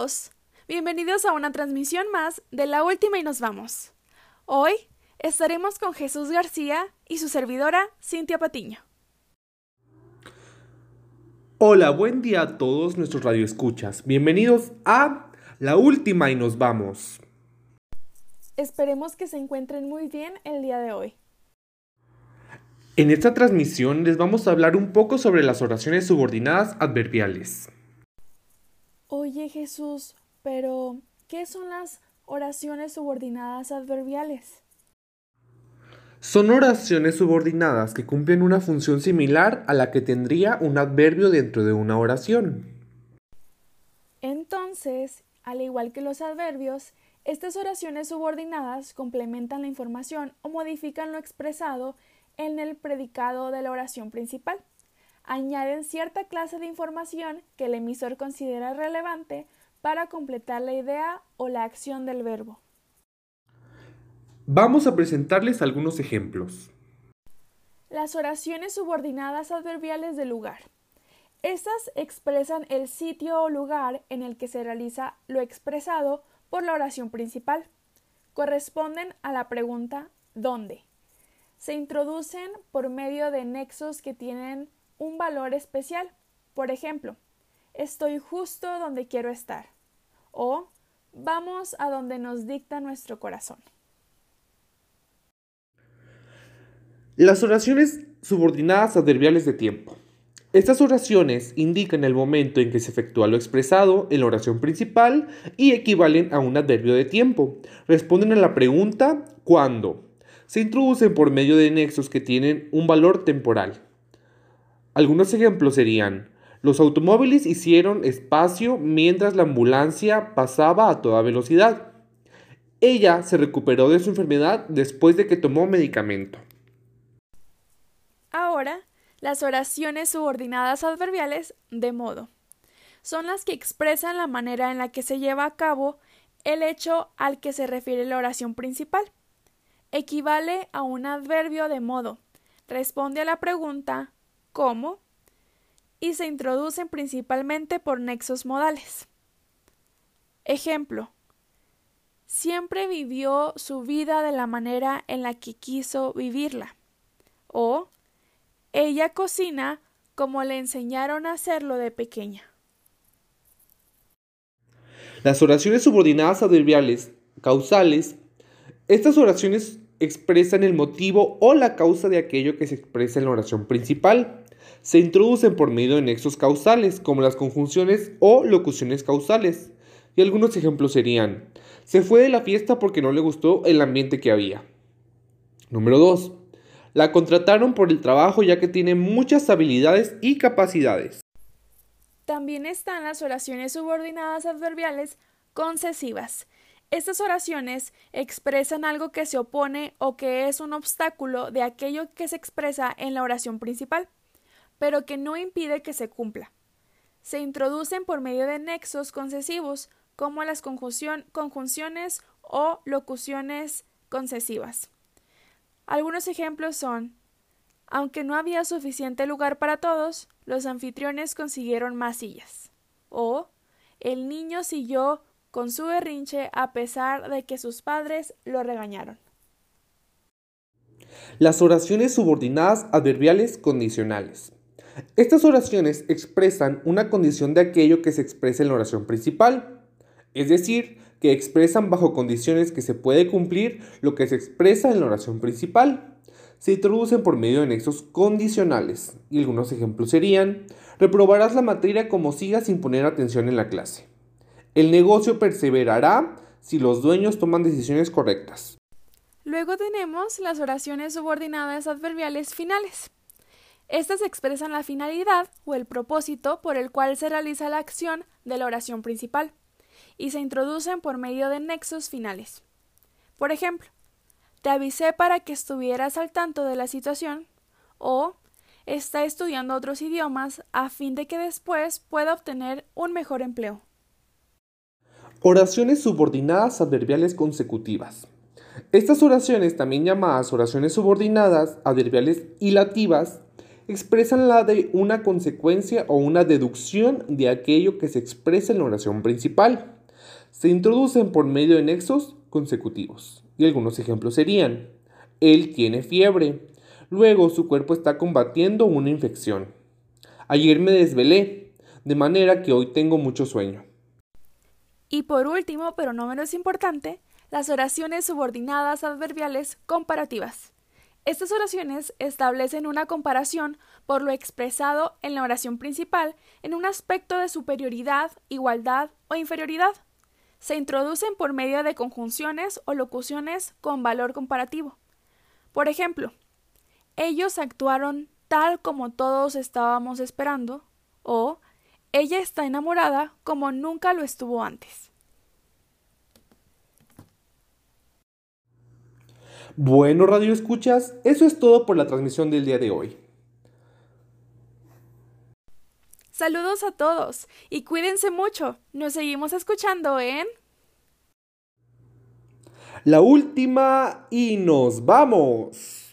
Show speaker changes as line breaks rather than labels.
todos! Bienvenidos a una transmisión más de La Última y nos vamos. Hoy estaremos con Jesús García y su servidora Cintia Patiño.
Hola, buen día a todos nuestros radioescuchas. Bienvenidos a La Última y nos vamos.
Esperemos que se encuentren muy bien el día de hoy.
En esta transmisión les vamos a hablar un poco sobre las oraciones subordinadas adverbiales.
Oye Jesús, pero ¿qué son las oraciones subordinadas adverbiales?
Son oraciones subordinadas que cumplen una función similar a la que tendría un adverbio dentro de una oración.
Entonces, al igual que los adverbios, estas oraciones subordinadas complementan la información o modifican lo expresado en el predicado de la oración principal. Añaden cierta clase de información que el emisor considera relevante para completar la idea o la acción del verbo.
Vamos a presentarles algunos ejemplos.
Las oraciones subordinadas adverbiales de lugar. Estas expresan el sitio o lugar en el que se realiza lo expresado por la oración principal. Corresponden a la pregunta ¿dónde? Se introducen por medio de nexos que tienen un valor especial. Por ejemplo, estoy justo donde quiero estar o vamos a donde nos dicta nuestro corazón.
Las oraciones subordinadas adverbiales de tiempo. Estas oraciones indican el momento en que se efectúa lo expresado en la oración principal y equivalen a un adverbio de tiempo. Responden a la pregunta ¿cuándo? Se introducen por medio de nexos que tienen un valor temporal. Algunos ejemplos serían los automóviles hicieron espacio mientras la ambulancia pasaba a toda velocidad. Ella se recuperó de su enfermedad después de que tomó medicamento.
Ahora, las oraciones subordinadas adverbiales de modo. Son las que expresan la manera en la que se lleva a cabo el hecho al que se refiere la oración principal. Equivale a un adverbio de modo. Responde a la pregunta ¿cómo? y se introducen principalmente por nexos modales. Ejemplo. Siempre vivió su vida de la manera en la que quiso vivirla. O ella cocina como le enseñaron a hacerlo de pequeña.
Las oraciones subordinadas adverbiales causales. Estas oraciones expresan el motivo o la causa de aquello que se expresa en la oración principal se introducen por medio de nexos causales, como las conjunciones o locuciones causales. Y algunos ejemplos serían, se fue de la fiesta porque no le gustó el ambiente que había. Número 2. La contrataron por el trabajo ya que tiene muchas habilidades y capacidades.
También están las oraciones subordinadas adverbiales concesivas. Estas oraciones expresan algo que se opone o que es un obstáculo de aquello que se expresa en la oración principal pero que no impide que se cumpla. Se introducen por medio de nexos concesivos, como las conjunciones o locuciones concesivas. Algunos ejemplos son aunque no había suficiente lugar para todos, los anfitriones consiguieron más sillas. O el niño siguió con su berrinche a pesar de que sus padres lo regañaron.
Las oraciones subordinadas adverbiales condicionales. Estas oraciones expresan una condición de aquello que se expresa en la oración principal, es decir, que expresan bajo condiciones que se puede cumplir lo que se expresa en la oración principal. Se introducen por medio de nexos condicionales, y algunos ejemplos serían, reprobarás la materia como sigas sin poner atención en la clase. El negocio perseverará si los dueños toman decisiones correctas.
Luego tenemos las oraciones subordinadas adverbiales finales. Estas expresan la finalidad o el propósito por el cual se realiza la acción de la oración principal y se introducen por medio de nexos finales. Por ejemplo, te avisé para que estuvieras al tanto de la situación o está estudiando otros idiomas a fin de que después pueda obtener un mejor empleo.
Oraciones subordinadas adverbiales consecutivas. Estas oraciones, también llamadas oraciones subordinadas adverbiales hilativas, expresan la de una consecuencia o una deducción de aquello que se expresa en la oración principal. Se introducen por medio de nexos consecutivos. Y algunos ejemplos serían, él tiene fiebre, luego su cuerpo está combatiendo una infección. Ayer me desvelé, de manera que hoy tengo mucho sueño.
Y por último, pero no menos importante, las oraciones subordinadas adverbiales comparativas. Estas oraciones establecen una comparación por lo expresado en la oración principal en un aspecto de superioridad, igualdad o inferioridad. Se introducen por medio de conjunciones o locuciones con valor comparativo. Por ejemplo, ellos actuaron tal como todos estábamos esperando o ella está enamorada como nunca lo estuvo antes.
Bueno, Radio Escuchas, eso es todo por la transmisión del día de hoy.
Saludos a todos y cuídense mucho. Nos seguimos escuchando en...
La última y nos vamos.